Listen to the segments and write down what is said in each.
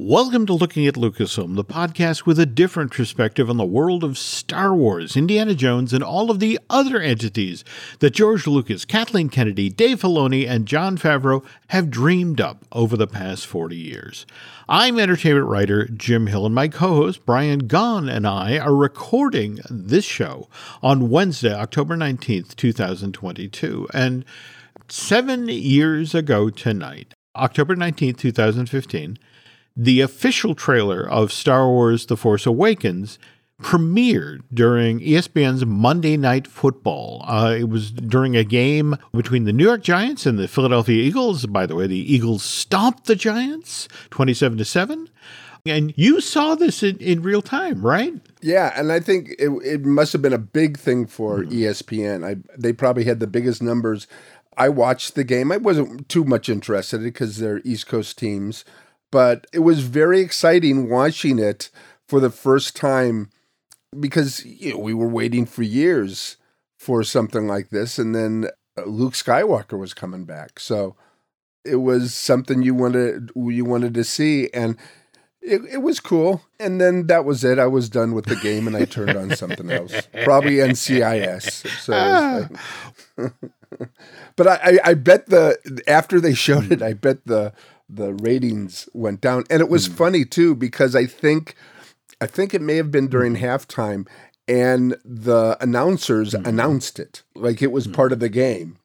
Welcome to Looking at Lucasfilm, the podcast with a different perspective on the world of Star Wars, Indiana Jones, and all of the other entities that George Lucas, Kathleen Kennedy, Dave Filoni, and Jon Favreau have dreamed up over the past 40 years. I'm entertainment writer Jim Hill, and my co host Brian Gaughan and I are recording this show on Wednesday, October 19th, 2022. And seven years ago tonight, October 19th, 2015, the official trailer of Star Wars The Force Awakens premiered during ESPN's Monday Night Football. Uh, it was during a game between the New York Giants and the Philadelphia Eagles. By the way, the Eagles stomped the Giants 27 to 7. And you saw this in, in real time, right? Yeah, and I think it, it must have been a big thing for mm-hmm. ESPN. I, they probably had the biggest numbers. I watched the game. I wasn't too much interested because they're East Coast teams but it was very exciting watching it for the first time because you know we were waiting for years for something like this and then uh, Luke Skywalker was coming back. So it was something you wanted you wanted to see and it, it was cool. And then that was it. I was done with the game and i turned on something else. Probably ncis so like, but I, I bet the after they showed it i bet the the ratings went down. And it was mm. funny too because I think I think it may have been during mm. halftime and the announcers mm. announced it like it was mm. part of the game.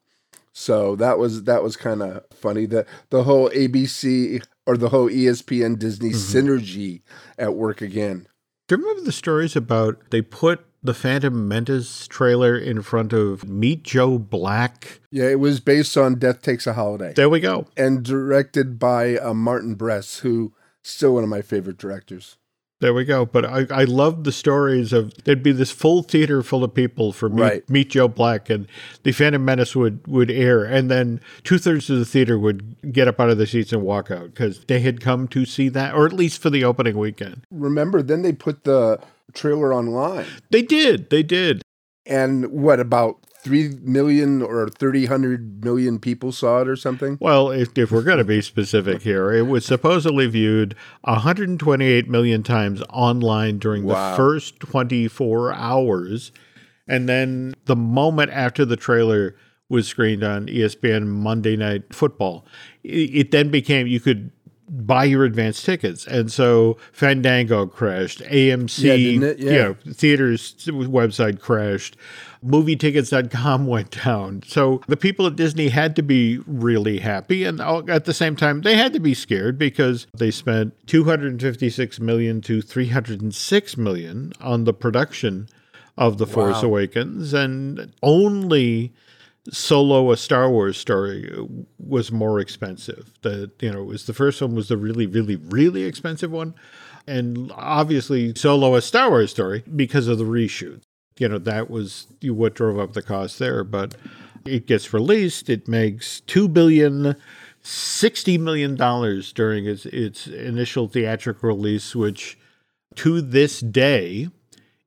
So that was that was kind of funny. The the whole ABC or the whole ESPN Disney mm-hmm. synergy at work again. Do you remember the stories about they put the Phantom Menace trailer in front of Meet Joe Black? Yeah, it was based on Death Takes a Holiday. There we go. And directed by uh, Martin Brest, who still one of my favorite directors. There we go. But I, I love the stories of there'd be this full theater full of people for Meet, right. Meet Joe Black, and the Phantom Menace would, would air, and then two thirds of the theater would get up out of the seats and walk out because they had come to see that, or at least for the opening weekend. Remember, then they put the trailer online. They did. They did. And what about 3 million or 30 hundred million people saw it or something? Well, if, if we're going to be specific here, it was supposedly viewed 128 million times online during wow. the first 24 hours. And then the moment after the trailer was screened on ESPN Monday Night Football, it, it then became you could buy your advance tickets. And so Fandango crashed, AMC, yeah, yeah. You know, theaters website crashed movietickets.com went down. So the people at Disney had to be really happy and at the same time they had to be scared because they spent 256 million to 306 million on the production of The Force wow. Awakens and only solo a Star Wars story uh, was more expensive. The you know, was the first one was the really really really expensive one and obviously solo a Star Wars story because of the reshoots. you know, that was what drove up the cost there. But it gets released. It makes two billion sixty million dollars during its its initial theatrical release, which to this day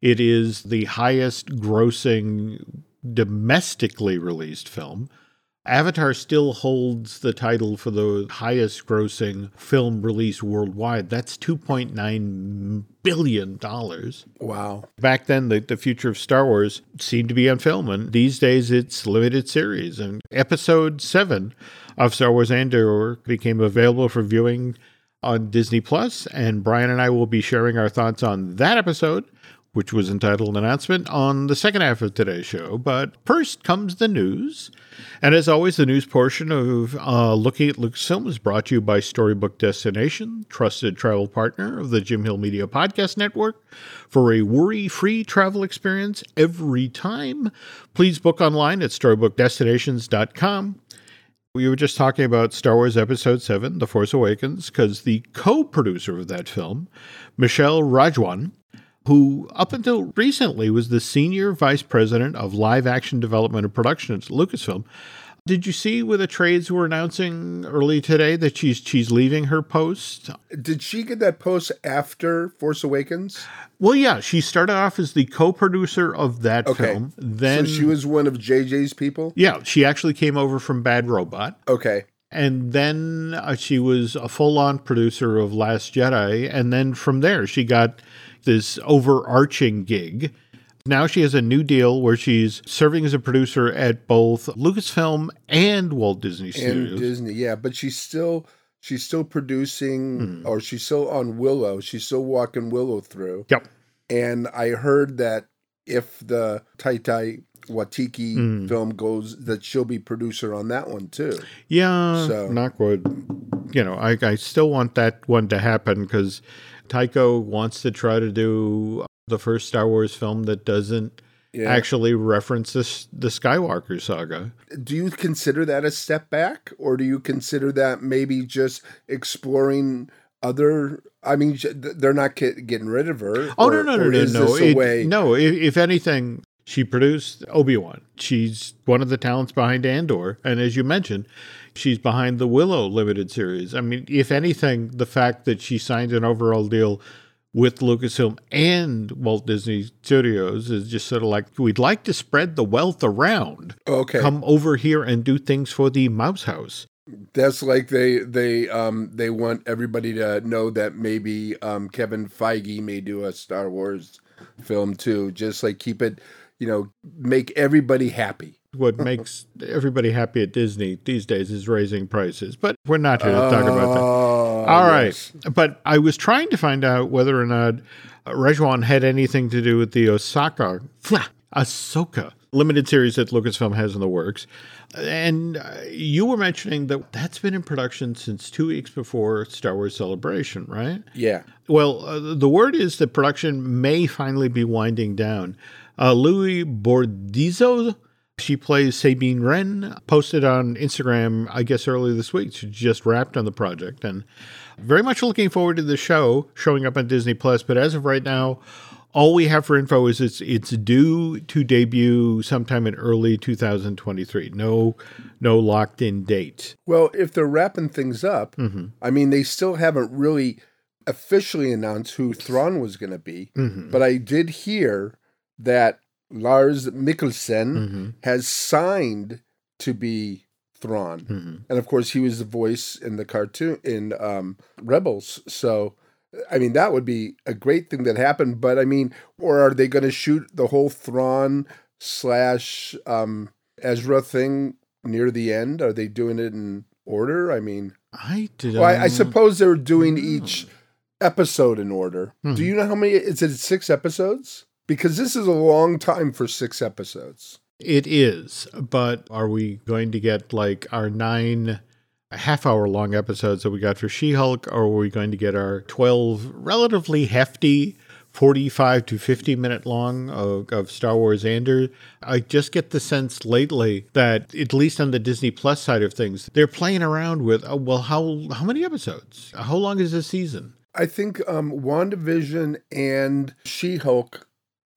it is the highest grossing domestically released film. Avatar still holds the title for the highest grossing film release worldwide. That's $2.9 billion. Wow. Back then, the, the future of Star Wars seemed to be on film, and these days it's limited series. And episode seven of Star Wars Andor became available for viewing on Disney Plus, and Brian and I will be sharing our thoughts on that episode which was entitled Announcement, on the second half of today's show. But first comes the news. And as always, the news portion of uh, Looking at Lucasfilm is brought to you by Storybook Destination, trusted travel partner of the Jim Hill Media Podcast Network. For a worry free travel experience every time, please book online at storybookdestinations.com. We were just talking about Star Wars Episode 7, The Force Awakens, because the co producer of that film, Michelle Rejwan, who up until recently was the senior vice president of live action development and production at Lucasfilm. Did you see where the trades were announcing early today that she's she's leaving her post? Did she get that post after Force Awakens? Well, yeah, she started off as the co-producer of that okay. film. Then so she was one of JJ's people. Yeah, she actually came over from Bad Robot. Okay. And then uh, she was a full on producer of Last Jedi. And then from there, she got this overarching gig. Now she has a new deal where she's serving as a producer at both Lucasfilm and Walt Disney Studios. And Disney, yeah, but she's still she's still producing mm. or she's still on Willow. She's still walking Willow through. Yep. And I heard that if the Taika Waititi mm. film goes, that she'll be producer on that one too. Yeah, so Knockwood. You know, I I still want that one to happen because Taika wants to try to do the first Star Wars film that doesn't yeah. actually reference this the Skywalker saga. Do you consider that a step back, or do you consider that maybe just exploring other? I mean, they're not getting rid of her. Oh or, no, no, no, no, no. It, way- no, if, if anything, she produced Obi Wan. She's one of the talents behind Andor, and as you mentioned, she's behind the Willow limited series. I mean, if anything, the fact that she signed an overall deal with Lucasfilm and Walt Disney Studios is just sort of like we'd like to spread the wealth around. Okay. Come over here and do things for the Mouse House. That's like they they um they want everybody to know that maybe um Kevin Feige may do a Star Wars film too. Just like keep it, you know, make everybody happy. What makes everybody happy at Disney these days is raising prices. But we're not here to talk about that. Oh, all yes. right, But I was trying to find out whether or not Rejwan had anything to do with the Osaka, Ahsoka limited series that Lucasfilm has in the works. And uh, you were mentioning that that's been in production since two weeks before Star Wars Celebration, right? Yeah. Well, uh, the word is that production may finally be winding down. Uh, Liu Bordizzo she plays Sabine Wren, posted on Instagram, I guess, earlier this week. She just wrapped on the project and very much looking forward to the show showing up on Disney Plus. But as of right now, all we have for info is it's it's due to debut sometime in early 2023. No, no locked in date. Well, if they're wrapping things up, mm-hmm. I mean, they still haven't really officially announced who Thrawn was going to be. Mm-hmm. But I did hear that Lars Mikkelsen mm-hmm. has signed to be Thrawn, mm-hmm. and of course he was the voice in the cartoon in um, Rebels. So, I mean that would be a great thing that happened. But I mean, or are they going to shoot the whole Thrawn slash um, Ezra thing near the end? Are they doing it in order? I mean, I did. Well, I, I, suppose they're doing each episode in order. Mm-hmm. Do you know how many? Is it six episodes? Because this is a long time for six episodes. It is, but are we going to get like our nine half hour long episodes that we got for She Hulk, or are we going to get our 12 relatively hefty 45 to 50 minute long of, of, Star Wars Andor. I just get the sense lately that at least on the Disney Plus side of things, they're playing around with oh, well how how many episodes? How long is this season? I think um WandaVision and She-Hulk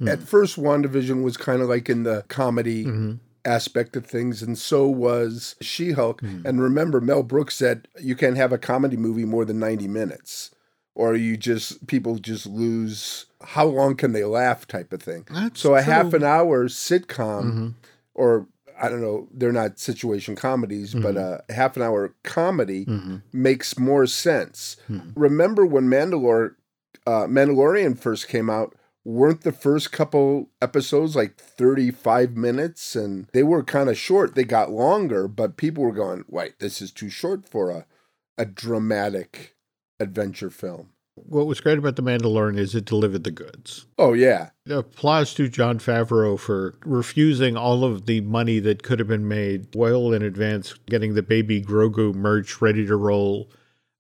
Mm. At first, WandaVision was kind of like in the comedy mm-hmm. aspect of things, and so was She Hulk. Mm. And remember, Mel Brooks said you can't have a comedy movie more than 90 minutes, or you just, people just lose how long can they laugh type of thing. That's so a true. half an hour sitcom, mm-hmm. or I don't know, they're not situation comedies, mm-hmm. but a half an hour comedy mm-hmm. makes more sense. Mm-hmm. Remember when Mandalore, uh, Mandalorian first came out? Weren't the first couple episodes like 35 minutes? And they were kind of short. They got longer but people were going wait this is too short for a, a dramatic adventure film. What was great about the mandalorian is it delivered the goods. Oh yeah. Applause to john favreau for refusing all of the money that could have been made well in advance getting the baby grogu merch ready to roll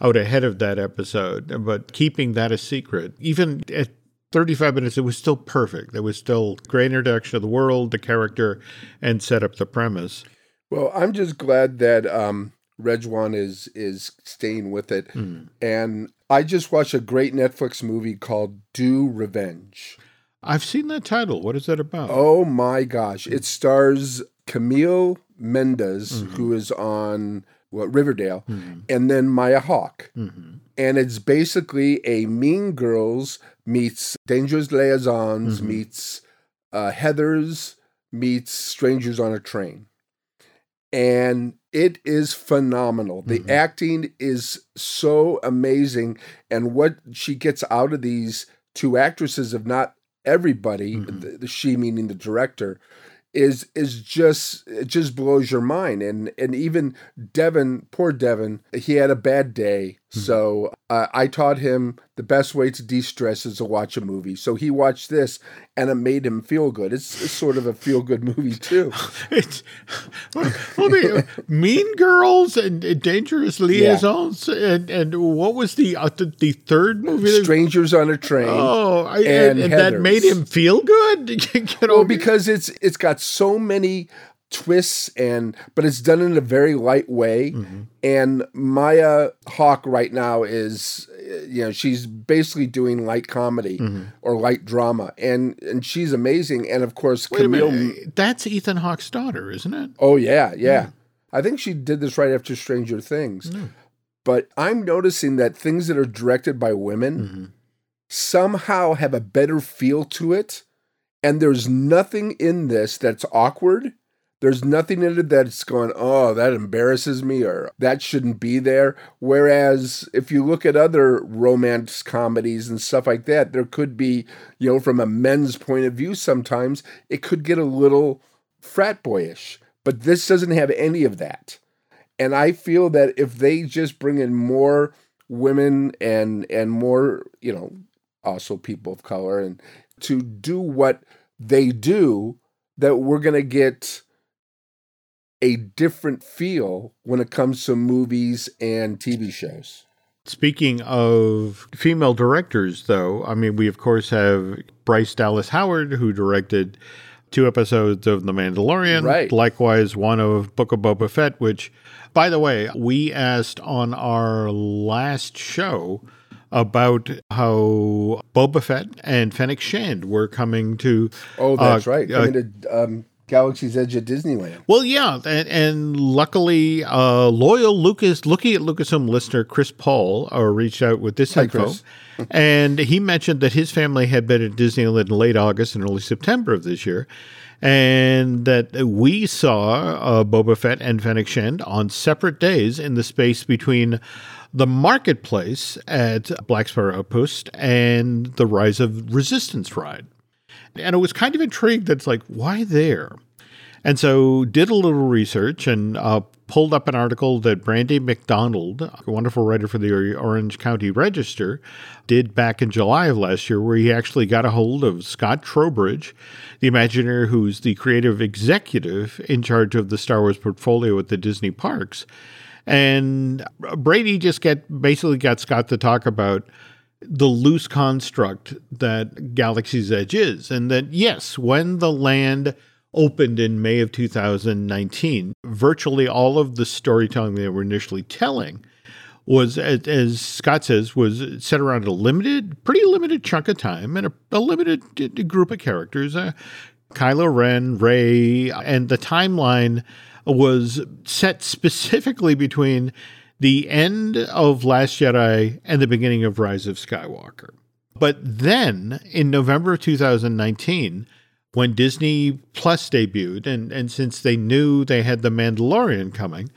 out ahead of that episode, but keeping that a secret. Even at 35 minutes, it was still perfect. It was still great introduction of the world, the character, and set up the premise. Well, I'm just glad that um, Rejwan is is staying with it. Mm. And I just watched a great Netflix movie called Do Revenge. I've seen that title. What is that about? Oh my gosh. It stars Camille Mendes, mm-hmm. who is on what Riverdale, mm-hmm. and then Maya Hawke. Mm-hmm. And it's basically a Mean Girls meets Dangerous Liaisons mm-hmm. meets uh, Heathers meets Strangers on a Train. And It is phenomenal. The mm-hmm. acting is so amazing. And what she gets out of these two actresses, of not everybody, mm-hmm. the, the she meaning the director, is is just it just blows your mind. And and even Devin poor Devin he had a bad day mm-hmm. so uh, I taught him the best way to de-stress is to watch a movie. So he watched this and it made him feel good. It's, it's sort of a feel good movie too. It's well, Mean Girls and, Dangerous Liaisons yeah. and and what was the uh, the, the, third movie Strangers on a Train oh I, and, and, and that made him feel good? Well, because it's it's got so many twists and but it's done in a very light way mm-hmm. and maya hawke right now is you know she's basically doing light comedy mm-hmm. or light drama and and she's amazing and of course Wait camille that's ethan hawke's daughter isn't it oh yeah yeah mm. i think she did this right after stranger things mm. but i'm noticing that things that are directed by women mm-hmm. somehow have a better feel to it and there's nothing in this that's awkward. There's nothing in it that's going, oh, that embarrasses me or that shouldn't be there. Whereas if you look at other romance comedies and stuff like that, there could be, you know, from a men's point of view, sometimes it could get a little frat boyish. But this doesn't have any of that. And I feel that if they just bring in more women and and more, you know, also people of color and to do what they do that we're going to get a different feel when it comes to movies and TV shows. Speaking of female directors, though, I mean, we of course have Bryce Dallas Howard, who directed two episodes of The Mandalorian. Right. Likewise, one of Book of Boba Fett, which, by the way, we asked on our last show about how Boba Fett and Fennec Shand were coming to. Oh, that's uh, right. Coming uh, to um, Galaxy's Edge at Disneyland. Well, yeah, and, and luckily, uh, loyal Lucas, looking at Lucasfilm listener Chris Paul, uh, reached out with this Hi, info, and he mentioned that his family had been at Disneyland in late August and early September of this year, and that we saw uh, Boba Fett and Fennec Shand on separate days in the space between the marketplace at Black Spire Outpost and the Rise of Resistance ride. And it was kind of intrigued that's like, why there? And so did a little research and uh, pulled up an article that Brady MacDonald, a wonderful writer for the Orange County Register, did back in July of last year, where he actually got a hold of Scott Trowbridge, the Imagineer who's the creative executive in charge of the Star Wars portfolio at the Disney parks, and Brady just get basically got Scott to talk about the loose construct that Galaxy's Edge is. And that, yes, when the land opened in May of 2019, virtually all of the storytelling they were initially telling was, as Scott says, was set around a limited, pretty limited chunk of time and a, a limited group of characters. Uh, Kylo Ren, Rey, and the timeline was set specifically between the end of Last Jedi and the beginning of Rise of Skywalker. But then in November of 2019, when Disney Plus debuted, and, and since they knew they had The Mandalorian coming,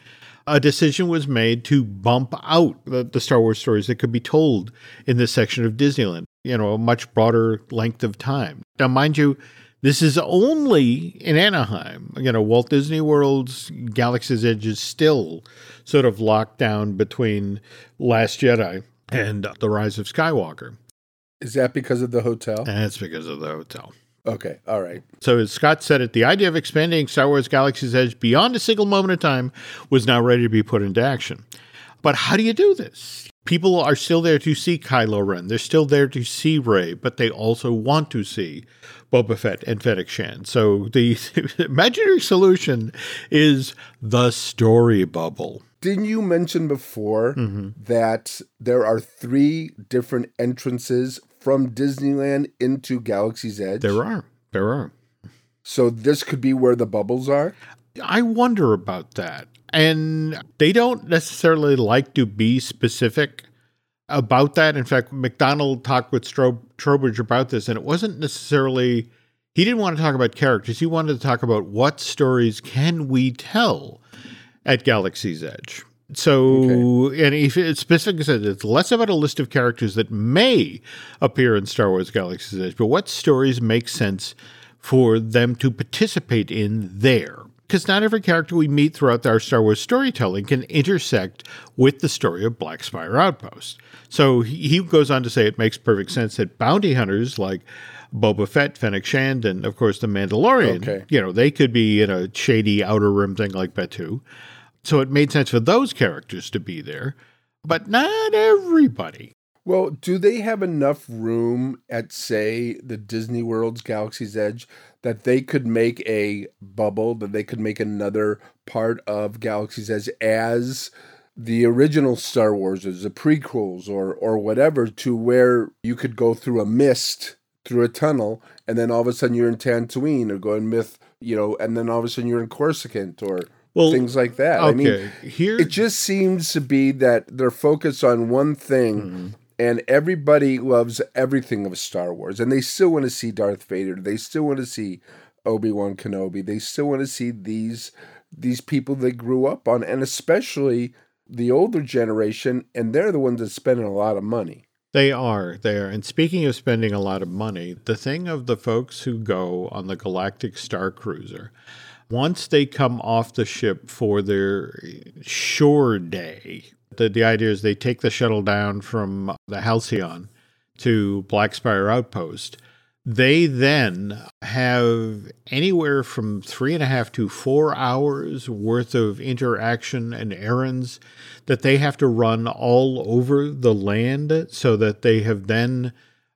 a decision was made to bump out the, the, Star Wars stories that could be told in this section of Disneyland, you know, a much broader length of time. Now, mind you, this is only in Anaheim. You know, Walt Disney World's Galaxy's Edge is still sort of locked down between Last Jedi and The Rise of Skywalker. Is that because of the hotel? That's because of the hotel. Okay, all right. So, as Scott said it, the idea of expanding Star Wars Galaxy's Edge beyond a single moment of time was now ready to be put into action. But how do you do this? People are still there to see Kylo Ren. They're still there to see Rey, but they also want to see Boba Fett and Fennec Shand. So the imaginary solution is the story bubble. Didn't you mention before mm-hmm. that there are three different entrances from Disneyland into Galaxy's Edge? There are. There are. So this could be where the bubbles are? I wonder about that. And they don't necessarily like to be specific about that. In fact, MacDonald talked with Stro- Trowbridge about this, and it wasn't necessarily, he didn't want to talk about characters. He wanted to talk about what stories can we tell at Galaxy's Edge. So, okay. and if it specifically says it's less about a list of characters that may appear in Star Wars Galaxy's Edge, but what stories make sense for them to participate in there. Because not every character we meet throughout our Star Wars storytelling can intersect with the story of Black Spire Outpost. So he goes on to say it makes perfect sense that bounty hunters like Boba Fett, Fennec Shand, and of course the Mandalorian, okay. you know, they could be in a shady outer rim thing like Batuu. So it made sense for those characters to be there, but not everybody. Well, do they have enough room at, say, the Disney World's Galaxy's Edge that they could make a bubble, that they could make another part of Galaxy's Edge as the original Star Wars, as the prequels or or whatever, to where you could go through a mist, through a tunnel, and then all of a sudden you're in Tatooine or going myth, you know, and then all of a sudden you're in Coruscant, or well, things like that. Okay. I mean, here it just seems to be that they're focused on one thing. Mm-hmm. And everybody loves everything of Star Wars, and they still want to see Darth Vader. They still want to see Obi Wan Kenobi. They still want to see these these people they grew up on, and especially the older generation, and they're the ones that spending a lot of money. They are. They are. And speaking of spending a lot of money, the thing of the folks who go on the Galactic Star Cruiser, once they come off the ship for their shore day, the, the idea is they take the shuttle down from the Halcyon to Black Spire Outpost. They then have anywhere from three and a half to four hours worth of interaction and errands that they have to run all over the land so that they have then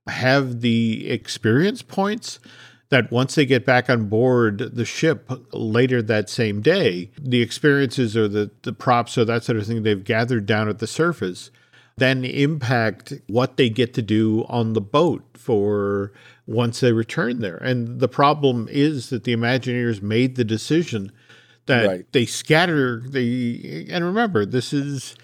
have the experience points that once they get back on board the ship later that same day, the experiences or the, the props or that sort of thing they've gathered down at the surface then impact what they get to do on the boat for once they return there. And the problem is that the Imagineers made the decision that right. they scatter the and remember this is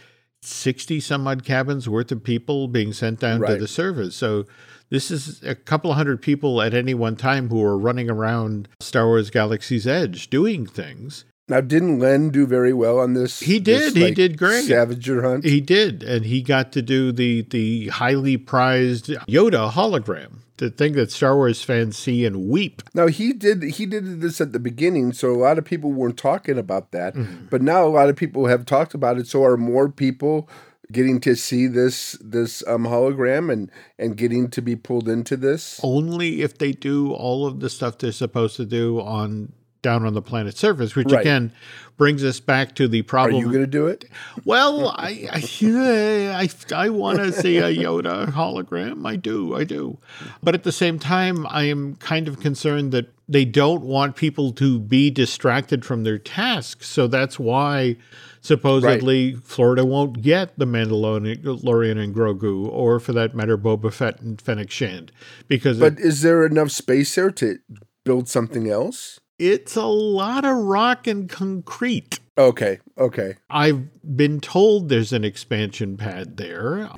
60 some odd cabins worth of people being sent down right. to the surface. So this is a couple of hundred people at any one time who are running around Star Wars Galaxy's Edge doing things. Now, didn't Len do very well on this? He did. This, he did great. Scavenger hunt. He did, and he got to do the the highly prized Yoda hologram. The thing that Star Wars fans see and weep. Now he did he did this at the beginning, so a lot of people weren't talking about that. Mm-hmm. But now a lot of people have talked about it. So are more people getting to see this this um, hologram and and getting to be pulled into this? Only if they do all of the stuff they're supposed to do on down on the planet's surface which right. again brings us back to the problem are you going to do it well i i i, I want to see a yoda hologram i do i do but at the same time i am kind of concerned that they don't want people to be distracted from their tasks so that's why supposedly right. Florida won't get the Mandalorian and Grogu, or for that matter, Boba Fett and Fennec Shand, because. But it, is there enough space there to build something else? It's a lot of rock and concrete. Okay. Okay. I've been told there's an expansion pad there,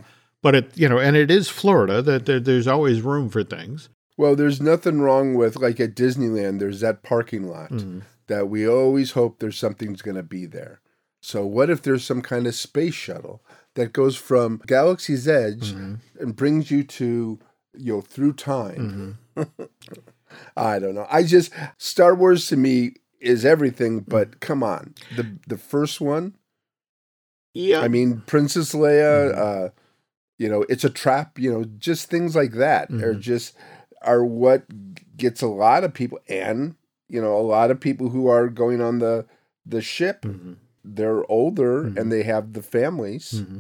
but it you know, and it is Florida that there, there's always room for things. Well, there's nothing wrong with like at Disneyland. There's that parking lot mm-hmm. that we always hope there's something's going to be there. So what if there's some kind of space shuttle that goes from Galaxy's Edge mm-hmm. and brings you to you know through time? Mm-hmm. I don't know. I just Star Wars to me is everything, but come on. The the first one Yeah. I mean Princess Leia mm-hmm. uh you know, it's a trap, you know, just things like that are mm-hmm. just are what gets a lot of people and you know, a lot of people who are going on the the ship mm-hmm they're older mm-hmm. and they have the families. Mm-hmm.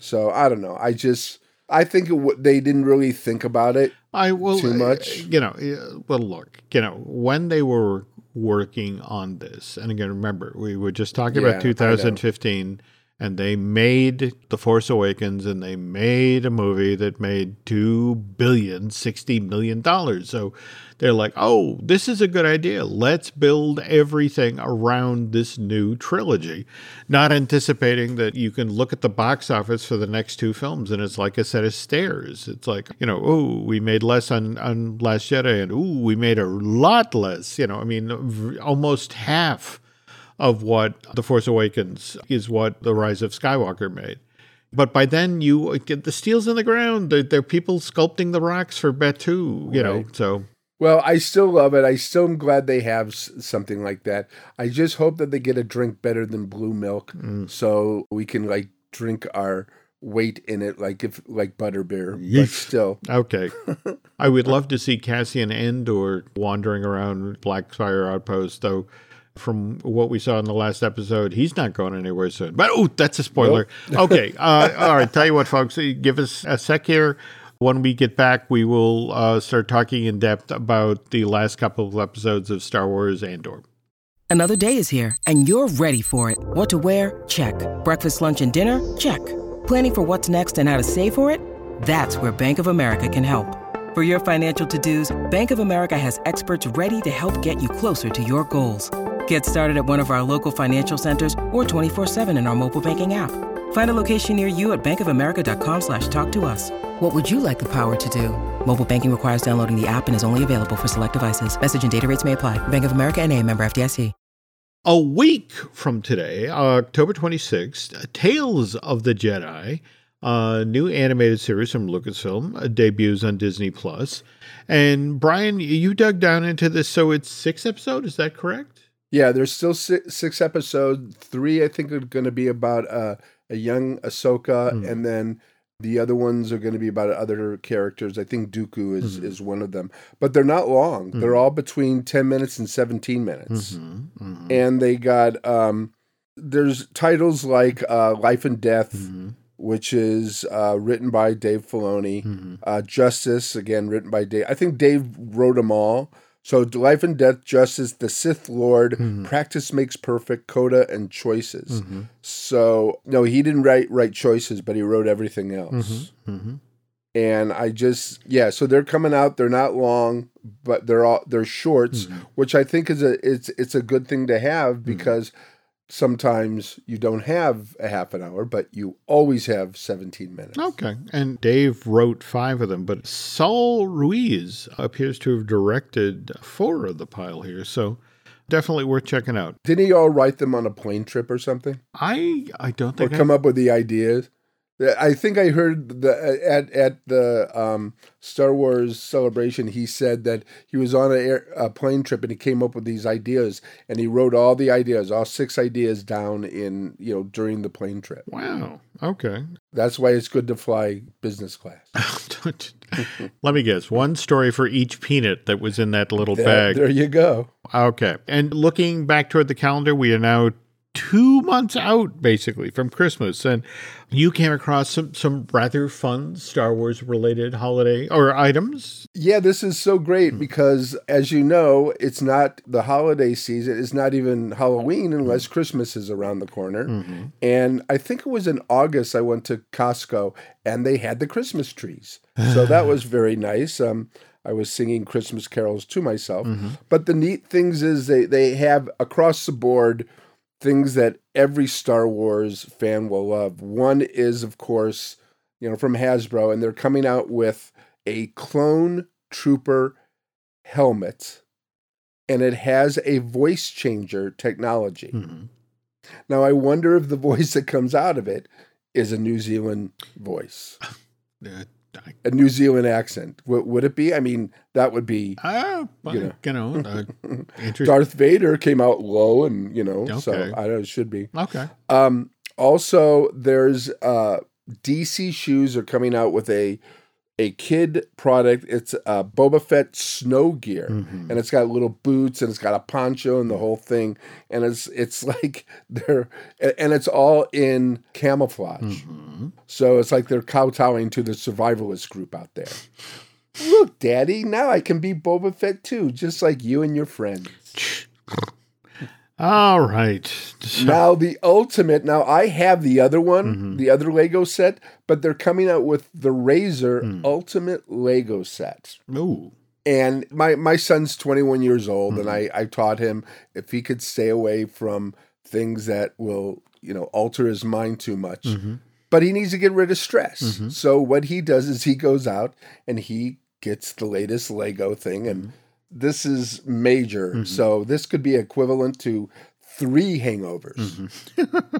So I don't know. I just I think it, they didn't really think about it. I will too uh, much. You know, well, look, you know, when they were working on this, and again, remember, we were just talking yeah, about 2015 and they made The Force Awakens and they made a movie that made two billion sixty million dollars. So they're like, oh, this is a good idea. Let's build everything around this new trilogy. Not anticipating that you can look at the box office for the next two films and it's like a set of stairs. It's like, you know, oh, we made less on, on Last Jedi and oh, we made a lot less. You know, I mean, almost half of what The Force Awakens is what The Rise of Skywalker made. But by then, you uh, get the steel's in the ground. There, there are people sculpting the rocks for Batuu, you right. know. So well, I still love it. I still am glad they have something like that. I just hope that they get a drink better than blue milk, mm. so we can like drink our weight in it, like if like butterbeer. Yeesh. But still, okay. I would love to see Cassian Andor wandering around Blackspire Outpost, though. From what we saw in the last episode, he's not going anywhere soon. But oh, that's a spoiler. Nope. okay, uh, all right. Tell you what, folks, give us a sec here. When we get back, we will uh, start talking in depth about the last couple of episodes of Star Wars Andor. Another day is here, and you're ready for it. What to wear? Check. Breakfast, lunch, and dinner? Check. Planning for what's next and how to save for it? That's where Bank of America can help. For your financial to-dos, Bank of America has experts ready to help get you closer to your goals. Get started at one of our local financial centers or 24-7 in our mobile banking app. Find a location near you at bankofamerica.com slash talk to us. What would you like the power to do? Mobile banking requires downloading the app and is only available for select devices. Message and data rates may apply. Bank of America and a member FDIC. A week from today, October 26th, Tales of the Jedi, a new animated series from Lucasfilm, uh, debuts on Disney Plus. And Brian, you dug down into this, so it's six episodes, is that correct? Yeah, there's still six, six episodes. Three, I think, are going to be about uh, a young Ahsoka, mm. and then the other ones are going to be about other characters. I think Dooku is mm-hmm. is one of them, but they're not long. Mm-hmm. They're all between ten minutes and seventeen minutes, mm-hmm. mm-hmm. and they got um, there's titles like uh, Life and Death, mm-hmm. which is uh, written by Dave Filoni. Mm-hmm. Uh, Justice again written by Dave. I think Dave wrote them all. So, life and death, justice, the Sith Lord, mm-hmm. practice makes perfect, coda, and choices. Mm-hmm. So, no, he didn't write write choices, but he wrote everything else. Mm-hmm. mm-hmm. And I just, yeah. So they're coming out. They're not long, but they're all they're shorts, mm-hmm. which I think is a it's it's a good thing to have mm-hmm. because sometimes you don't have a half an hour, but you always have 17 minutes. Okay. And Dave wrote five of them, but Saul Ruiz appears to have directed four of the pile here. So definitely worth checking out. Didn't he all write them on a plane trip or something? I I don't think or come I... up with the ideas. I think I heard the at at the um, Star Wars celebration. He said that he was on a, air, a, plane trip and he came up with these ideas and he wrote all the ideas, all six ideas down in you know during the plane trip. Wow. Okay. That's why it's good to fly business class. Let me guess. One story for each peanut that was in that little there, bag. There you go. Okay. And looking back toward the calendar, we are now two months out basically from Christmas. And you came across some, some rather fun Star Wars related holiday or items. Yeah, this is so great mm-hmm. because as you know, it's not the holiday season. It's not even Halloween unless mm-hmm. Christmas is around the corner. Mm-hmm. And I think it was in August I went to Costco and they had the Christmas trees. So that was very nice. Um, I was singing Christmas carols to myself. Mm-hmm. But the neat things is they, they have across the board things that every Star Wars fan will love. One is, of course, you know, from Hasbro, and they're coming out with a clone trooper helmet, and it has a voice changer technology. Mm-hmm. Now, I wonder if the voice that comes out of it is a New Zealand voice. a New Zealand accent. W- would it be? I mean, that would be. Uh, you know, you know uh, Darth Vader came out low, and you know, okay. so I don't. It should be okay. Um. Also, there's uh, DC shoes are coming out with a a kid product. It's a Boba Fett snow gear, mm-hmm. and it's got little boots and it's got a poncho and the whole thing. And it's it's like they're and it's all in camouflage. Mm-hmm. So it's like they're kowtowing to the survivalist group out there. Look, Daddy, now I can be Boba Fett too, just like you and your friends. All right. So. Now the ultimate. Now I have the other one, mm-hmm. the other Lego set, but they're coming out with the Razor mm. Ultimate Lego set. Ooh. And my my son's 21 years old, mm-hmm. and I I taught him if he could stay away from things that will you know alter his mind too much. Mm-hmm. But he needs to get rid of stress. Mm-hmm. So what he does is he goes out and he gets the latest Lego thing and mm-hmm this is major. Mm-hmm. So this could be equivalent to three hangovers. Mm-hmm.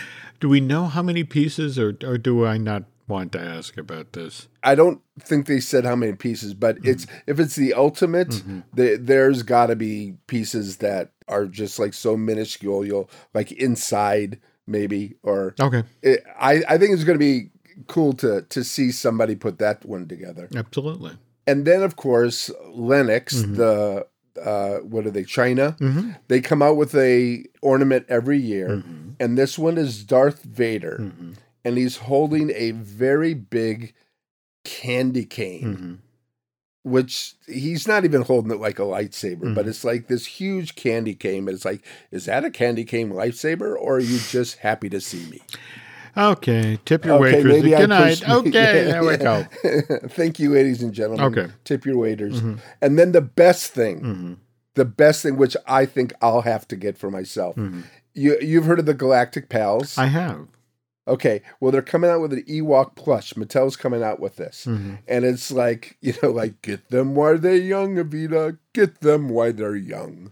do we know how many pieces, or or do I not want to ask about this? I don't think they said how many pieces, but mm-hmm. it's if it's the ultimate, mm-hmm. the, there's got to be pieces that are just like so minuscule. You'll like inside maybe or okay. It, I I think it's going to be cool to to see somebody put that one together. Absolutely. And then of course Lenox, mm-hmm. the uh, what are they? China. Mm-hmm. They come out with a ornament every year, mm-hmm. and this one is Darth Vader, mm-hmm. and he's holding a very big candy cane, mm-hmm. which he's not even holding it like a lightsaber, but mm-hmm. it's like this huge candy cane. It's like, is that a candy cane lightsaber, or are you just happy to see me? Okay, tip your okay, waiters. Good night. Okay, there we go. Thank you, ladies and gentlemen. Okay, tip your waiters. Mm-hmm. And then the best thing, mm-hmm. the best thing, which I think I'll have to get for myself. Mm-hmm. You you've heard of the Galactic Pals? I have. Okay, well they're coming out with an Ewok plush. Mattel's coming out with this, mm-hmm. and it's like you know, like get them while they're young, Evita. Get them while they're young.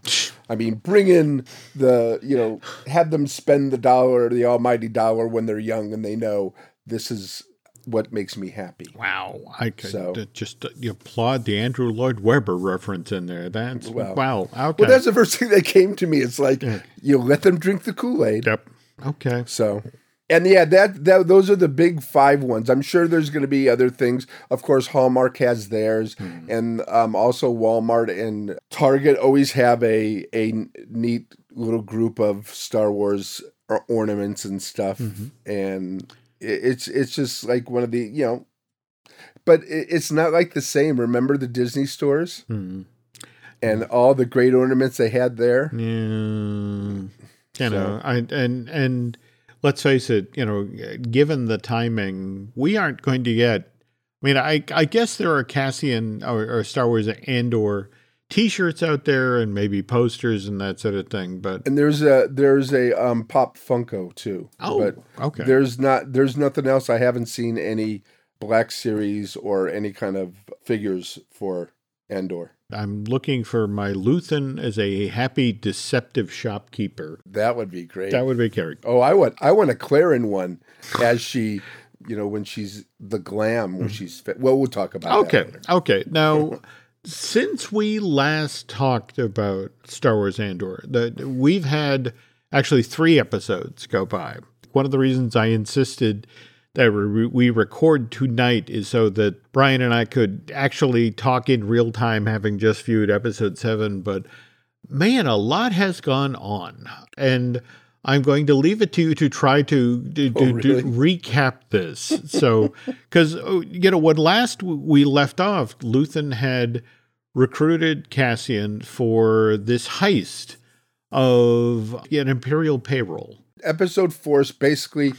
I mean, bring in the you know, have them spend the dollar, the almighty dollar, when they're young and they know this is what makes me happy. Wow, I could so, just uh, applaud the Andrew Lloyd Webber reference in there. That's well, wow. Okay. Well, that's the first thing that came to me. It's like yeah. you let them drink the Kool Aid. Yep. Okay. So and yeah, that, that those are the big five ones. I'm sure there's going to be other things. Of course, Hallmark has theirs, hmm. and um, also Walmart and Target always have a a neat little group of Star Wars ornaments and stuff, mm-hmm. and it's it's just like one of the you know, but it's not like the same. Remember the Disney stores? Hmm. And all the great ornaments they had there. Yeah, you so. know, I and and let's face it, you know, given the timing, we aren't going to get. I mean, I I guess there are Cassian or, or Star Wars Andor T-shirts out there and maybe posters and that sort of thing, but and there's a there's a um, pop Funko too. Oh, but okay. There's not there's nothing else. I haven't seen any Black Series or any kind of figures for Andor. I'm looking for my Luthen as a happy, deceptive shopkeeper. That would be great. That would be Carrie. Oh, I want I want a Claren one as she, you know, when she's the glam when mm. she's fit. Well, we'll talk about okay. Okay. Now, since we last talked about Star Wars Andor, the, we've had actually three episodes go by. One of the reasons I insisted that we record tonight is so that Brian and I could actually talk in real time, having just viewed episode seven. But man, a lot has gone on. And I'm going to leave it to you to try to, to, oh, really? to recap this. So, because, oh, you know, when last we left off, Luthen had recruited Cassian for this heist of an Imperial payroll. Episode four is basically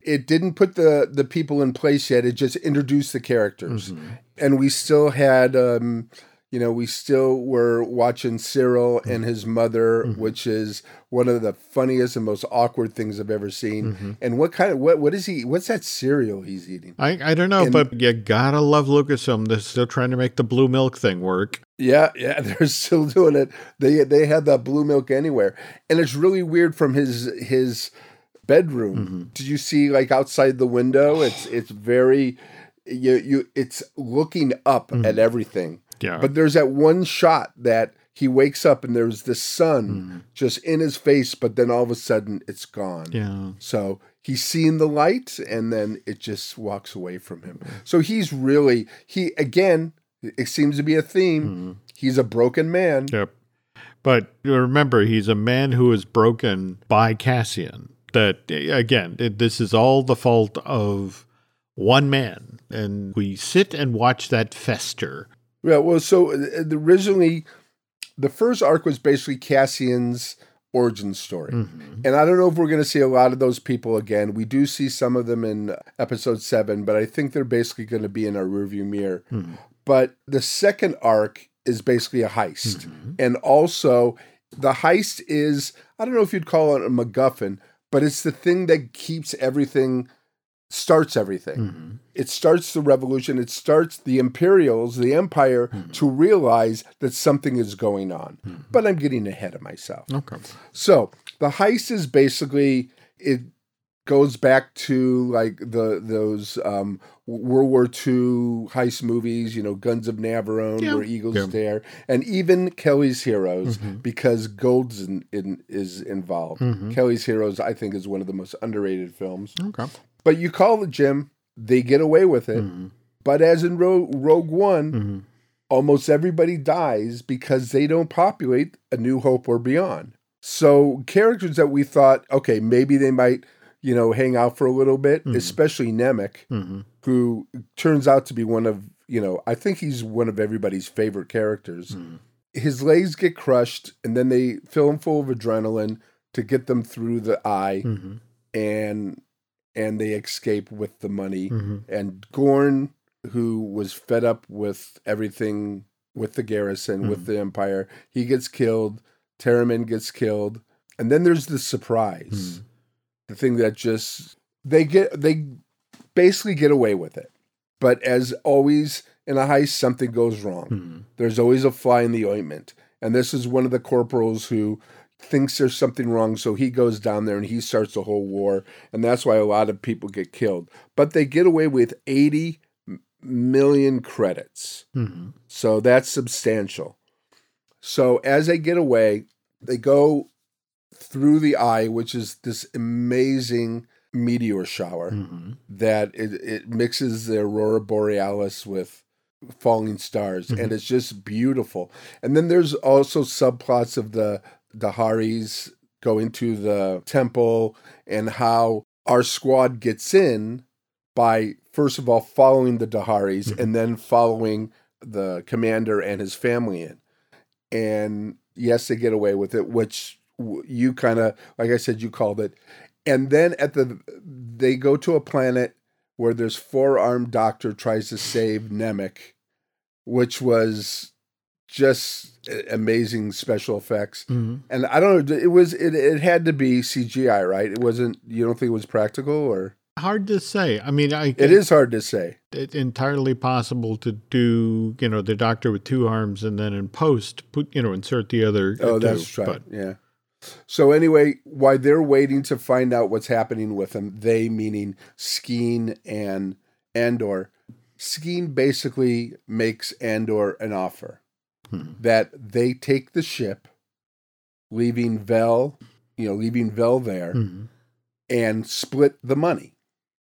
it didn't put the the people in place yet. It just introduced the characters, mm-hmm. and we still had. Um, you know, we still were watching Syril mm-hmm. and his mother, mm-hmm. which is one of the funniest and most awkward things I've ever seen. Mm-hmm. And what kind of what what is he? What's that cereal he's eating? I I don't know, and, but you gotta love Lucasfilm. They're still trying to make the blue milk thing work. Yeah, yeah, they're still doing it. They they had that blue milk anywhere, and it's really weird from his his bedroom. Mm-hmm. Did you see like outside the window? It's it's very you you it's looking up mm-hmm. at everything. Yeah. But there's that one shot that he wakes up and there's the sun mm-hmm. just in his face, but then all of a sudden it's gone. Yeah. So he's seeing the light and then it just walks away from him. So he's really he again, it seems to be a theme. Mm-hmm. He's a broken man. Yep. But remember, he's a man who is broken by Cassian that again this is all the fault of one man and we sit and watch that fester yeah well so uh, originally the first arc was basically cassian's origin story mm-hmm. and i don't know if we're going to see a lot of those people again we do see some of them in episode 7 but i think they're basically going to be in our rearview mirror mm-hmm. but the second arc is basically a heist mm-hmm. and also the heist is i don't know if you'd call it a macguffin but it's the thing that keeps everything starts everything. Mm-hmm. It starts the revolution. It starts the Imperials, the Empire, mm-hmm. to realize that something is going on. Mm-hmm. But I'm getting ahead of myself. Okay. So the heist is basically it goes back to like the those um, World War II heist movies, you know, Guns of Navarone, yeah. where Eagles yeah. Dare, and even Kelly's Heroes, mm-hmm. because Gold's in, in, is involved. Mm-hmm. Kelly's Heroes, I think, is one of the most underrated films. Okay. But you call the Jim, they get away with it. Mm-hmm. But as in Rogue, Rogue One, mm-hmm. almost everybody dies because they don't populate A New Hope or Beyond. So characters that we thought, okay, maybe they might – you know, hang out for a little bit, mm-hmm. especially Nemik, mm-hmm. who turns out to be one of, you know, I think he's one of everybody's favorite characters. Mm-hmm. His legs get crushed, and then they fill him full of adrenaline to get them through the eye, mm-hmm. and and they escape with the money. Mm-hmm. And Gorn, who was fed up with everything with the garrison, with mm-hmm. the Empire, he gets killed. Taramyn gets killed, and then there's the surprise the thing that just they get they basically get away with it. But as always in a heist, something goes wrong. Hmm. There's always a fly in the ointment. And this is one of the corporals who thinks there's something wrong, so he goes down there and he starts a whole war. And that's why a lot of people get killed. But they get away with 80 million credits. Hmm. So that's substantial. So as they get away, they go through the eye, which is this amazing meteor shower mm-hmm. that it, it mixes the aurora borealis with falling stars mm-hmm. and it's just beautiful and then there's also subplots of the Daharis going to the temple and how our squad gets in by first of all following the Daharis mm-hmm. and then following the commander and his family in and yes they get away with it which you kind of like I said you called it and then at the they go to a planet where this four-armed doctor tries to save Nemik which was just amazing special effects mm-hmm. and I don't know it was it, it had to be CGI right it wasn't you don't think it was practical or hard to say. I mean, I it is hard to say. It's entirely possible to do, you know, the doctor with two arms and then in post put, you know, insert the other. Oh, that's right. But, yeah. So anyway, while they're waiting to find out what's happening with him, they meaning Skeen and Andor, Skeen basically makes Andor an offer hmm. that they take the ship, leaving Vel, you know, leaving Vel there, hmm. and split the money.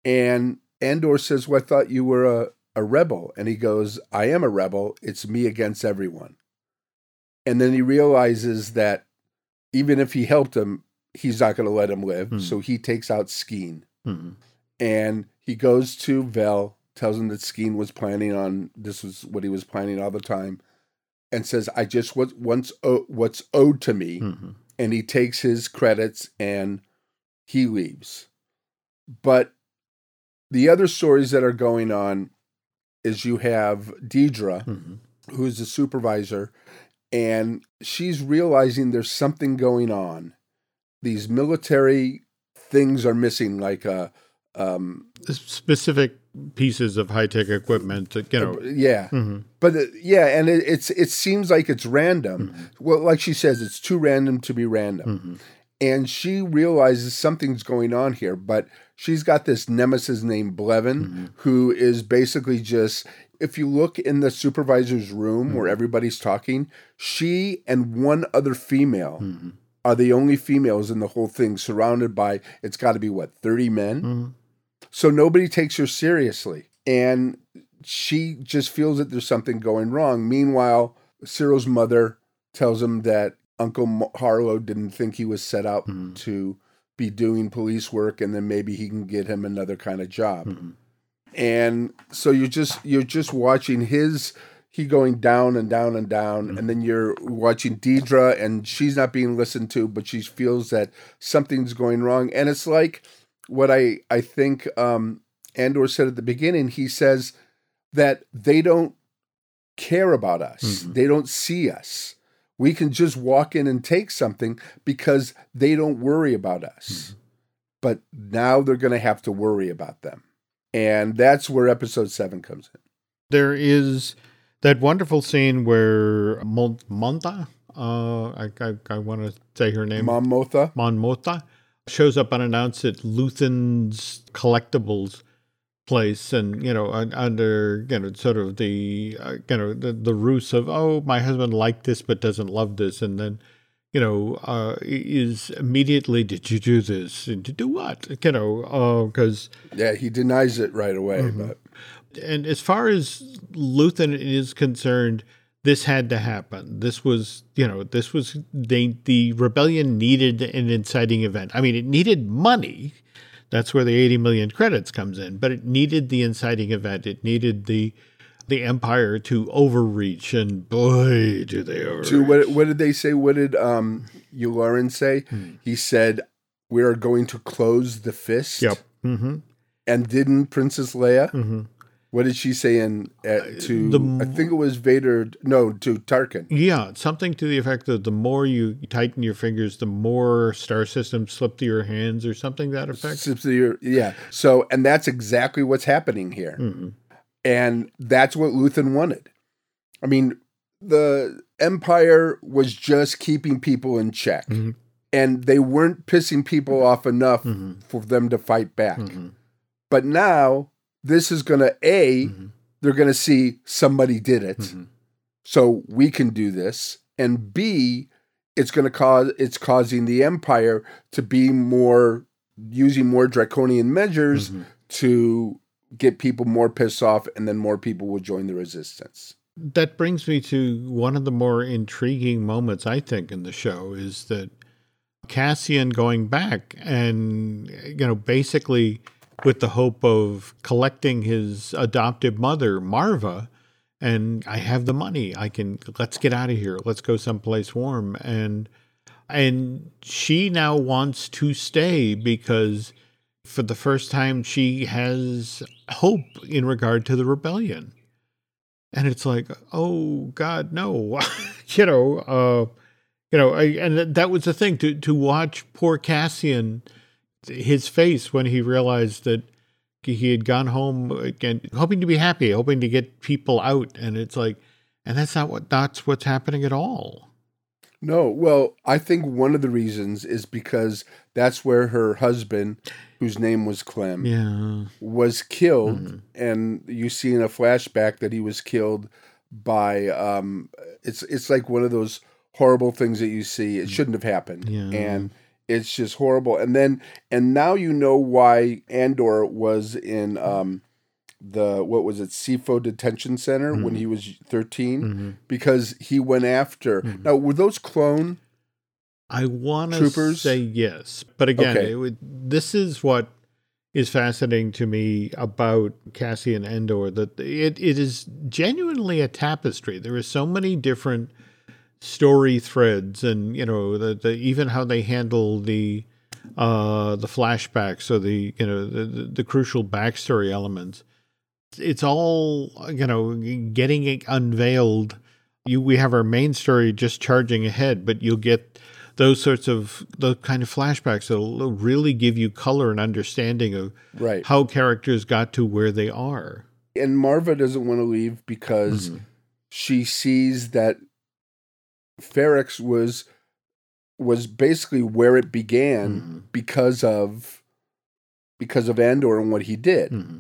And Andor says, "Well, I thought you were a, a rebel," and he goes, "I am a rebel. It's me against everyone." And then he realizes that even if he helped him, he's not going to let him live. Mm. So he takes out Skeen. Mm. And he goes to Vel, tells him that Skeen was planning on this was what he was planning all the time, and says, "I just want once what's owed to me." Mm-hmm. And he takes his credits and he leaves. But the other stories that are going on is you have Deidre, mm-hmm. who's the supervisor, and she's realizing there's something going on. These military things are missing, like a uh, um, specific pieces of high tech equipment. You know, uh, yeah, mm-hmm. but uh, yeah, and it, it's it seems like it's random. Mm-hmm. Well, like she says, it's too random to be random. Mm-hmm. And she realizes something's going on here, but she's got this nemesis named Blevin, mm-hmm. who is basically just if you look in the supervisor's room mm-hmm. where everybody's talking, she and one other female mm-hmm. are the only females in the whole thing, surrounded by it's got to be what thirty men. Mm-hmm. So nobody takes her seriously, and she just feels that there's something going wrong. Meanwhile, Syril's mother tells him that Uncle Harlow didn't think he was set up mm-hmm. to be doing police work, and then maybe he can get him another kind of job. And so you're just you're just watching his he going down and down and down mm-hmm. and then you're watching deidre and she's not being listened to but she feels that something's going wrong and it's like what I I think um Andor said at the beginning he says that they don't care about us mm-hmm. they don't see us we can just walk in and take something because they don't worry about us mm-hmm. but now they're going to have to worry about them. And that's where episode seven comes in. There is that wonderful scene where Mon- Monta, uh, I, I, I want to say her name, Mon Mothma, Mon Mothma, shows up unannounced at Luthen's collectibles place and you know under you know sort of the uh, you know the, the ruse of oh my husband liked this but doesn't love this. And then you know uh, is immediately did you do this and to do what you know because uh, yeah he denies it right away mm-hmm. but and as far as Luthen is concerned this had to happen this was you know this was they the rebellion needed an inciting event i mean it needed money that's where the 80 million credits comes in. But it needed the inciting event. It needed the the empire to overreach, and boy, do they overreach. To what, what did they say? What did um Yularen say? Hmm. He said, "We are going to close the fist." Yep. Mm-hmm. And didn't Princess Leia? Mm-hmm. What did she say in uh, to? The, I think it was Vader. No, to Tarkin. Yeah, something to the effect that the more you tighten your fingers, the more star systems slip through your hands, or something that effect. Slips your yeah. So, and that's exactly what's happening here, mm-hmm. And that's what Luthen wanted. I mean, the Empire was just keeping people in check, mm-hmm. and they weren't pissing people off enough mm-hmm. for them to fight back. Mm-hmm. But now this is going to a mm-hmm. they're going to see somebody did it mm-hmm. so we can do this and b it's going to cause it's causing the empire to be more using more draconian measures mm-hmm. to get people more pissed off and then more people will join the resistance that brings me to one of the more intriguing moments i think in the show is that cassian going back and you know basically with the hope of collecting his adoptive mother, Marva. And I have the money. I can let's get out of here. Let's go someplace warm. And and she now wants to stay because for the first time she has hope in regard to the rebellion. And it's like, oh God, no, you know, uh, you know, I, and that was the thing to to watch poor Cassian his face when he realized that he had gone home again, hoping to be happy, hoping to get people out, and it's like, and that's not what that's what's happening at all. No, well, I think one of the reasons is because that's where her husband, whose name was Clem, yeah. was killed, mm-hmm. and you see in a flashback that he was killed by. Um, it's it's like one of those horrible things that you see. It mm. shouldn't have happened, yeah. and it's just horrible. And then and now you know why Andor was in um the what was it Sifo detention center mm-hmm. when he was 13 mm-hmm. because he went after. Mm-hmm. Now were those clone I want to say yes. But again, okay. would, this is what is fascinating to me about Cassian Andor that it, it is genuinely a tapestry. There are so many different story threads and you know the, the even how they handle the uh the flashbacks or the you know the, the, the crucial backstory elements it's all you know getting it unveiled you we have our main story just charging ahead but you'll get those sorts of the kind of flashbacks that'll really give you color and understanding of right. how characters got to where they are and marva doesn't want to leave because mm-hmm. she sees that Ferrix was was basically where it began mm-hmm. because of because of Andor and what he did. Mm-hmm.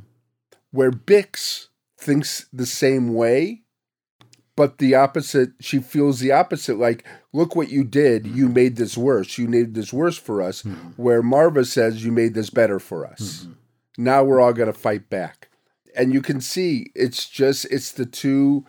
Where Bix thinks the same way, but the opposite, she feels the opposite. Like, look what you did. You mm-hmm. made this worse. You made this worse for us. Mm-hmm. Where Marva says, you made this better for us. Mm-hmm. Now we're all going to fight back. And you can see it's just, it's the two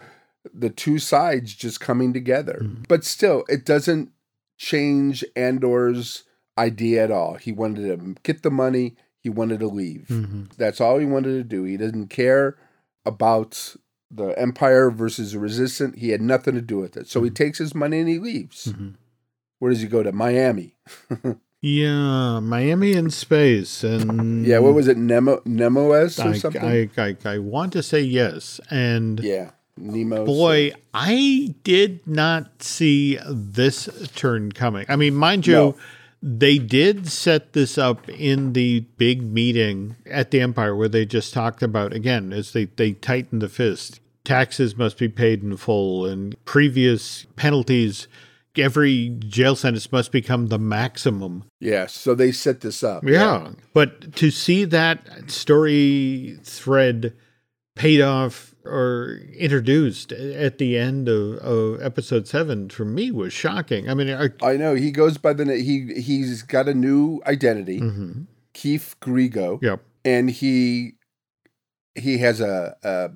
the two sides just coming together. Mm-hmm. But still, it doesn't change Andor's idea at all. He wanted to get the money, he wanted to leave. Mm-hmm. That's all he wanted to do. He didn't care about the Empire versus the Resistance. He had nothing to do with it. So mm-hmm. he takes his money and he leaves. Mm-hmm. Where does he go to? Miami. yeah, Miami in space, and yeah, what was it, Nemo Nemoes or I, something? I, I I want to say yes, and yeah, Nemo. Boy. I did not see this turn coming. I mean, mind you, no. They did set this up in the big meeting at the Empire where they just talked about, again, as they, they tighten the fist, taxes must be paid in full and previous penalties every jail sentence must become the maximum. Yes, so they set this up. Yeah. yeah. But to see that story thread paid off or introduced at the end of, of episode seven for me was shocking. I mean, I, I know he goes by the he he's got a new identity, mm-hmm. Keith Grigo. Yep, and he he has a, a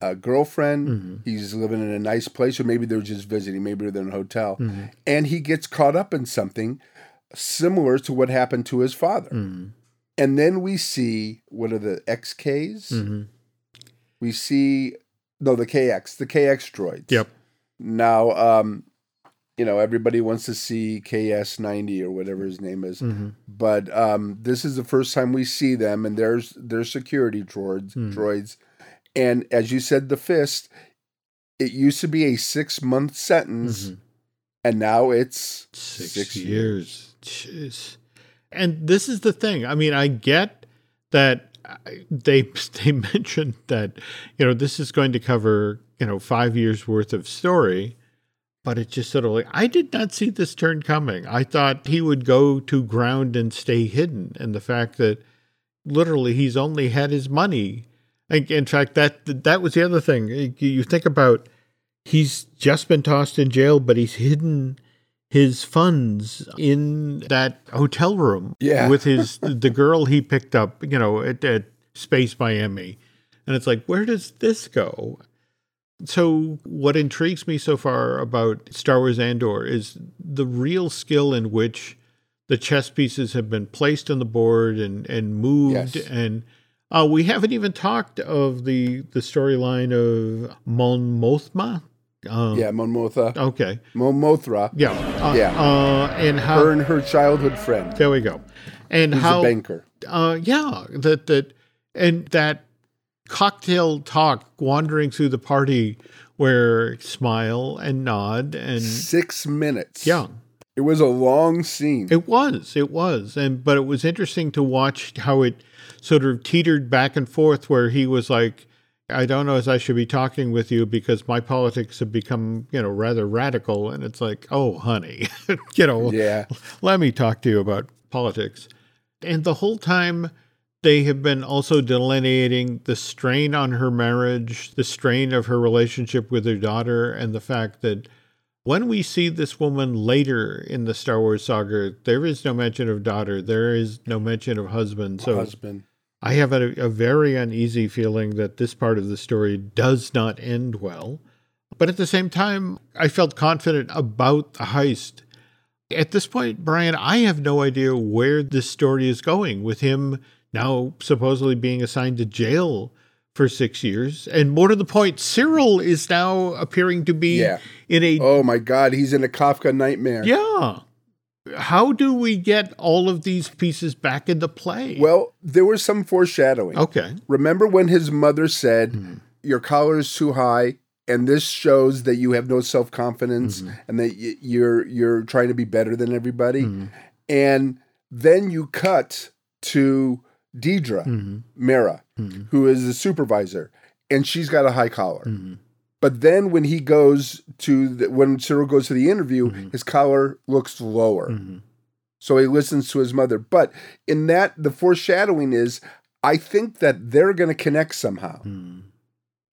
a girlfriend. Mm-hmm. He's living in a nice place, or maybe they're just visiting. Maybe they're in a hotel, mm-hmm. and he gets caught up in something similar to what happened to his father. Mm-hmm. And then we see what are the XKs? We see no the KX, the KX droids. Yep. Now, um, you know, everybody wants to see KS ninety or whatever his name is, mm-hmm. but um, this is the first time we see them, and there's their security droids. Mm. Droids and as you said, the fist, it used to be a six month sentence, mm-hmm. and now it's six, six years. years. Jeez. And this is the thing. I mean, I get that they they mentioned that you know this is going to cover you know five years worth of story, but it just sort of like I did not see this turn coming. I thought he would go to ground and stay hidden, and the fact that literally he's only had his money in fact, that that was the other thing. You think about he's just been tossed in jail, but he's hidden his funds in that hotel room yeah. with his the girl he picked up, you know, at, at Space Miami. And it's like, where does this go? So, what intrigues me so far about Star Wars Andor is the real skill in which the chess pieces have been placed on the board and, and moved yes. and uh, we haven't even talked of the the storyline of Mon Mothma. Um, yeah, Mon Mothma. Okay. Mon Mothra. Yeah. Uh, yeah. Uh, and how her and her childhood friend. There we go. And Who's how a banker. Uh, yeah. That that and that cocktail talk wandering through the party where smile and nod and six minutes. Yeah. It was a long scene. It was. It was. And but it was interesting to watch how it sort of teetered back and forth where he was like, I don't know as I should be talking with you because my politics have become, you know, rather radical. And it's like, oh, honey, you know, yeah. let me talk to you about politics. And the whole time they have been also delineating the strain on her marriage, the strain of her relationship with her daughter, and the fact that when we see this woman later in the Star Wars saga, there is no mention of daughter, there is no mention of husband. So husband. I have a, a, very uneasy feeling that this part of the story does not end well. But at the same time, I felt confident about the heist. At this point, Brian, I have no idea where this story is going with him now supposedly being assigned to jail for six years. And more to the point, Syril is now appearing to be yeah. in a. Oh my God, he's in a Kafka nightmare. Yeah how do we get all of these pieces back into play? Well, there was some foreshadowing. Okay. Remember when his mother said, mm-hmm. Your collar is too high, and this shows that you have no self confidence mm-hmm. and that y- you're you're trying to be better than everybody. Mm-hmm. And then you cut to Deidre mm-hmm. Meero, mm-hmm. who is the supervisor, and she's got a high collar. But then when he goes to the, when Syril goes to the interview, mm-hmm. his collar looks lower. Mm-hmm. So he listens to his mother. But in that, the foreshadowing is, I think that they're going to connect somehow. Mm.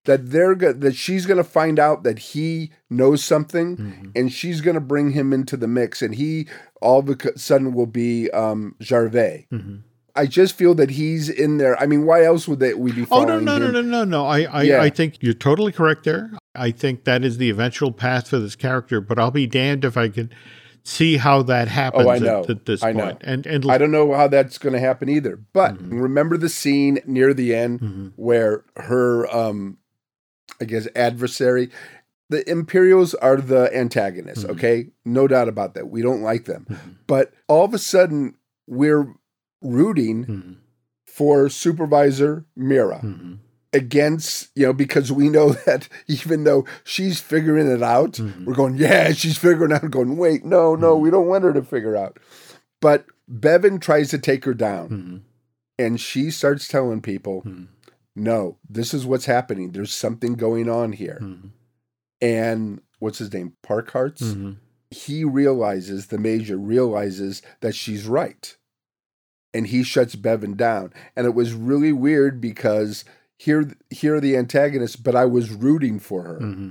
That they're go- that she's going to find out that he knows something, mm-hmm. and she's going to bring him into the mix, and he all of a sudden will be um. Mm-hmm. I just feel that he's in there. I mean, why else would they we be? Oh no no no no no no! I I, yeah. I think you're totally correct there. I think that is the eventual path for this character. But I'll be damned if I can see how that happens. Oh, I know. At, at this I point. know. And and I don't know how that's going to happen either. But mm-hmm. remember the scene near the end mm-hmm. where her, um, I guess, adversary. The Imperials are the antagonists. Mm-hmm. Okay, no doubt about that. We don't like them, mm-hmm. but all of a sudden we're rooting mm-hmm. for Supervisor Mira mm-hmm. Against, you know, because we know that even though she's figuring it out, mm-hmm. we're going, yeah, she's figuring out, going, wait, no, no, mm-hmm. we don't want her to figure out. But Bevan tries to take her down, mm-hmm. and she starts telling people, mm-hmm. "No, this is what's happening. There's something going on here." Mm-hmm. And what's his name? Parkhartz. Mm-hmm. He realizes the major realizes that she's right, and he shuts Bevan down. And it was really weird because here, here are the antagonists, but I was rooting for her. Mm-hmm.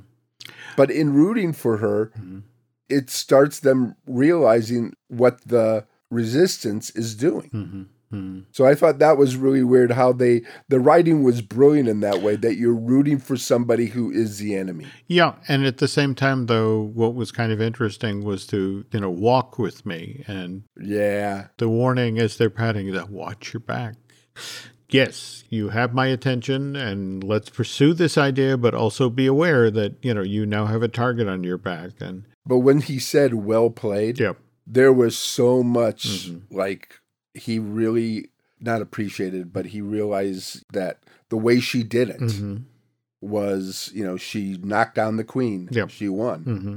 But in rooting for her, mm-hmm. it starts them realizing what the resistance is doing. Mm-hmm. Mm-hmm. So I thought that was really weird how they the writing was brilliant in that way that you're rooting for somebody who is the enemy. Yeah, and at the same time though what was kind of interesting was to, you know, walk with me and Yeah. The warning as they're patting you that watch your back. Yes, you have my attention and let's pursue this idea but also be aware that, you know, you now have a target on your back and But when he said well played, yeah. there was so much mm-hmm. like he really not appreciated, but he realized that the way she did it mm-hmm. was, you know, she knocked down the queen. Yep. She won. Mm-hmm.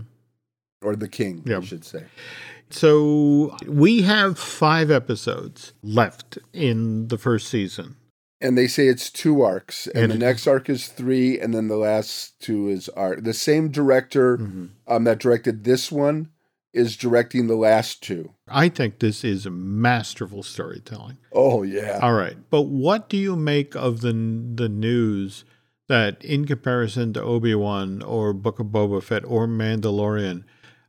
Or the king, yep. I should say. So we have five episodes left in the first season. And they say it's two arcs, and, and the next arc is three, and then the last two is arc. The same director mm-hmm. um, that directed this one is directing the last two. I think this is masterful storytelling. Oh yeah. All right. But what do you make of the the news that in comparison to Obi-Wan or Book of Boba Fett or Mandalorian,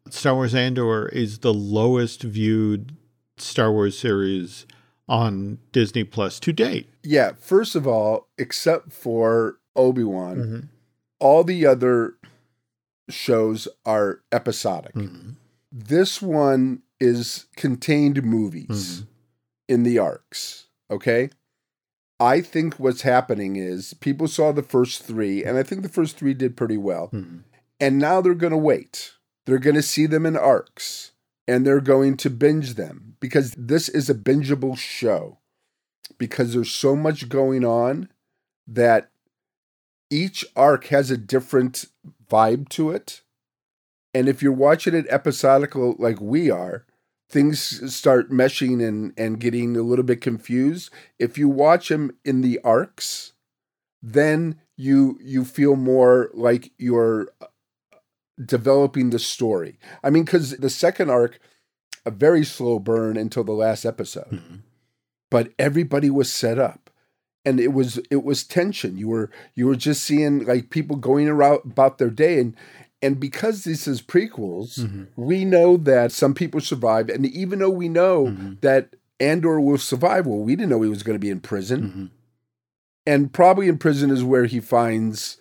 Star Wars Andor is the lowest viewed Star Wars series on Disney Plus to date? Yeah, first of all, except for Obi-Wan, mm-hmm. all the other shows are episodic. Mm-hmm this one is contained movies mm-hmm. in the arcs. Okay. I think what's happening is people saw the first three, and I think the first three did pretty well. Mm-hmm. And now they're going to wait. They're going to see them in arcs and they're going to binge them because this is a bingeable show because there's so much going on that each arc has a different vibe to it and if you're watching it episodical like we are, things start meshing and, and getting a little bit confused. If you watch them in the arcs, then you you feel more like you're developing the story. I mean, because the second arc, a very slow burn until the last episode, mm-hmm. but everybody was set up, and it was it was tension. You were you were just seeing like people going around about their day, and and because this is prequels, mm-hmm. we know that some people survive. And even though we know mm-hmm. that Andor will survive, well, we didn't know he was going to be in prison. Mm-hmm. And probably in prison is where he finds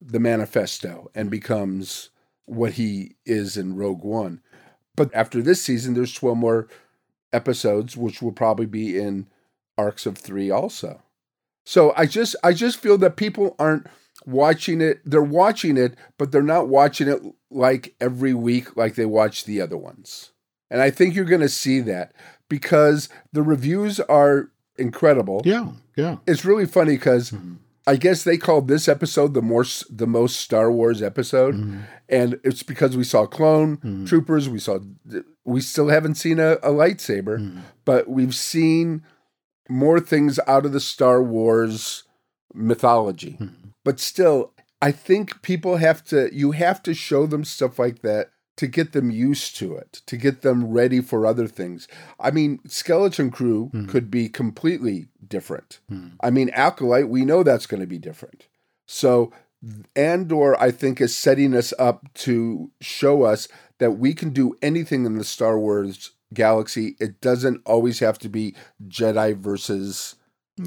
the manifesto and becomes what he is in Rogue One. But after this season, there's 12 more episodes, which will probably be in arcs of three also. So I just I just feel that people aren't watching it. They're watching it, but they're not watching it like every week like they watch the other ones. And I think you're going to see that because the reviews are incredible. Yeah, yeah. It's really funny because mm-hmm. I guess they called this episode the more the most Star Wars episode, mm-hmm. and it's because we saw clone mm-hmm. troopers. We saw we still haven't seen a, a lightsaber, mm-hmm. but we've seen more things out of the Star Wars mythology. But still, I think people have to, you have to show them stuff like that to get them used to it, to get them ready for other things. I mean, Skeleton Crew mm. could be completely different. Mm. I mean, Acolyte, we know that's going to be different. So, Andor, I think, is setting us up to show us that we can do anything in the Star Wars galaxy. It doesn't always have to be Jedi versus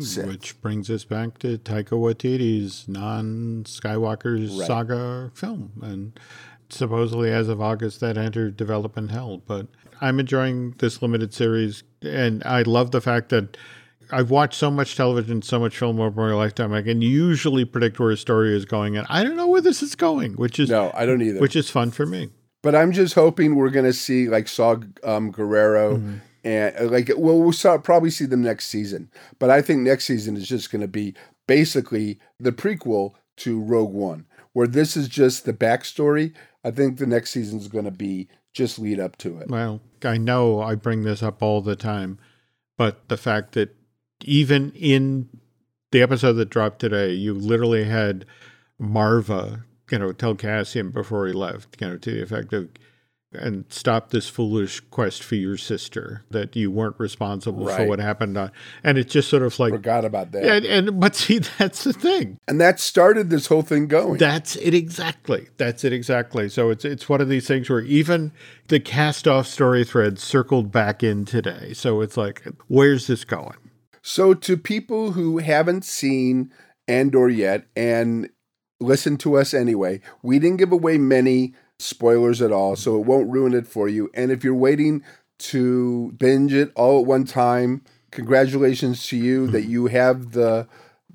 Sith. which brings us back to Taika Waititi's non Skywalker right. saga film. And supposedly, as of August, that entered development hell. But I'm enjoying this limited series. And I love the fact that I've watched so much television, so much film over my lifetime. I can usually predict where a story is going, and I don't know where this is going, which is no, I don't either. Which is fun for me. But I'm just hoping we're going to see like Saw um, Gerrera mm-hmm and uh, like well we'll probably see them next season but i think next season is just going to be basically the prequel to rogue one where this is just the backstory i think the next season is going to be just lead up to it. Well, I know I bring this up all the time, but the fact that even in the episode that dropped today, you literally had Marva, you know, tell Cassian before he left, you know, to the effect of, and stop this foolish quest for your sister that you weren't responsible right. for what happened on and it's just sort of like forgot about that. And, and but see that's the thing. And that started this whole thing going. That's it exactly. That's it exactly. So it's it's one of these things where even the cast off story thread circled back in today. So it's like where's this going? So to people who haven't seen andor yet and listen to us anyway we didn't give away many spoilers at all, so it won't ruin it for you. And if you're waiting to binge it all at one time, congratulations to you that you have the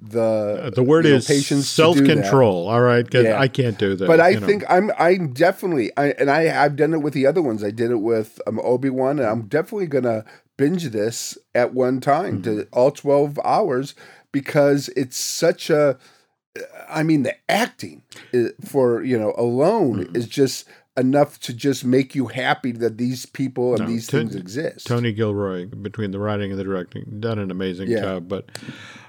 the uh, the word is know, self control. All right, yeah. I can't do that. But I think know. I'm I'm definitely I and I I've done it with the other ones. I did it with um, Obi Wan, and I'm definitely gonna binge this at one time mm-hmm. to all twelve hours because it's such a I mean, the acting for you know alone mm-hmm. is just enough to just make you happy that these people and no, these things exist. Tony Gilroy, between the writing and the directing, done an amazing yeah. job. But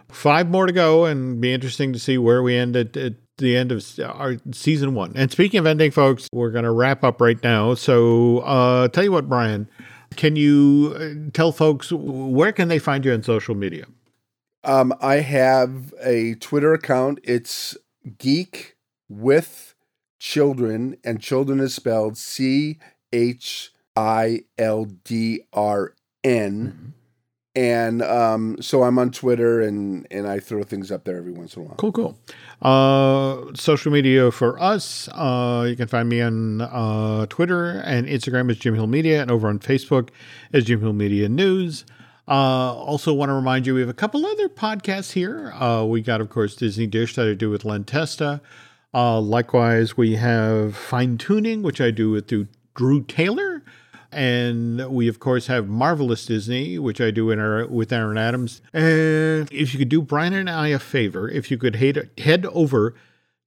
five more to go, and be interesting to see where we end at, at the end of our season one. And speaking of ending, folks, we're going to wrap up right now. So, uh, tell you what, Brian, can you uh, tell folks where can they find you on social media? Um, I have a Twitter account. It's Geek with Children, and children is spelled C H I L D R N. Mm-hmm. And um, so I'm on Twitter and, and I throw things up there every once in a while. Cool, cool. Uh, social media for us, uh, you can find me on uh, Twitter and Instagram as Jim Hill Media and over on Facebook as Jim Hill Media News. Uh, also, want to remind you we have a couple other podcasts here. Uh, we got, of course, Disney Dish that I do with Len Testa. Uh, likewise, we have Fine Tooning, which I do with Drew Taylor. And we, of course, have Marvelous Disney, which I do in our, with Aaron Adams. And if you could do Brian and I a favor, if you could head, head over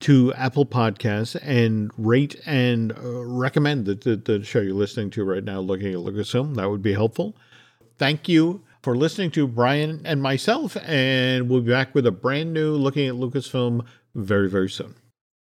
to Apple Podcasts and rate and uh, recommend the, the, the, show you're listening to right now, looking at Lucasfilm, that would be helpful. Thank you for listening to Brian and myself, and we'll be back with a brand new looking at Lucasfilm very, very soon.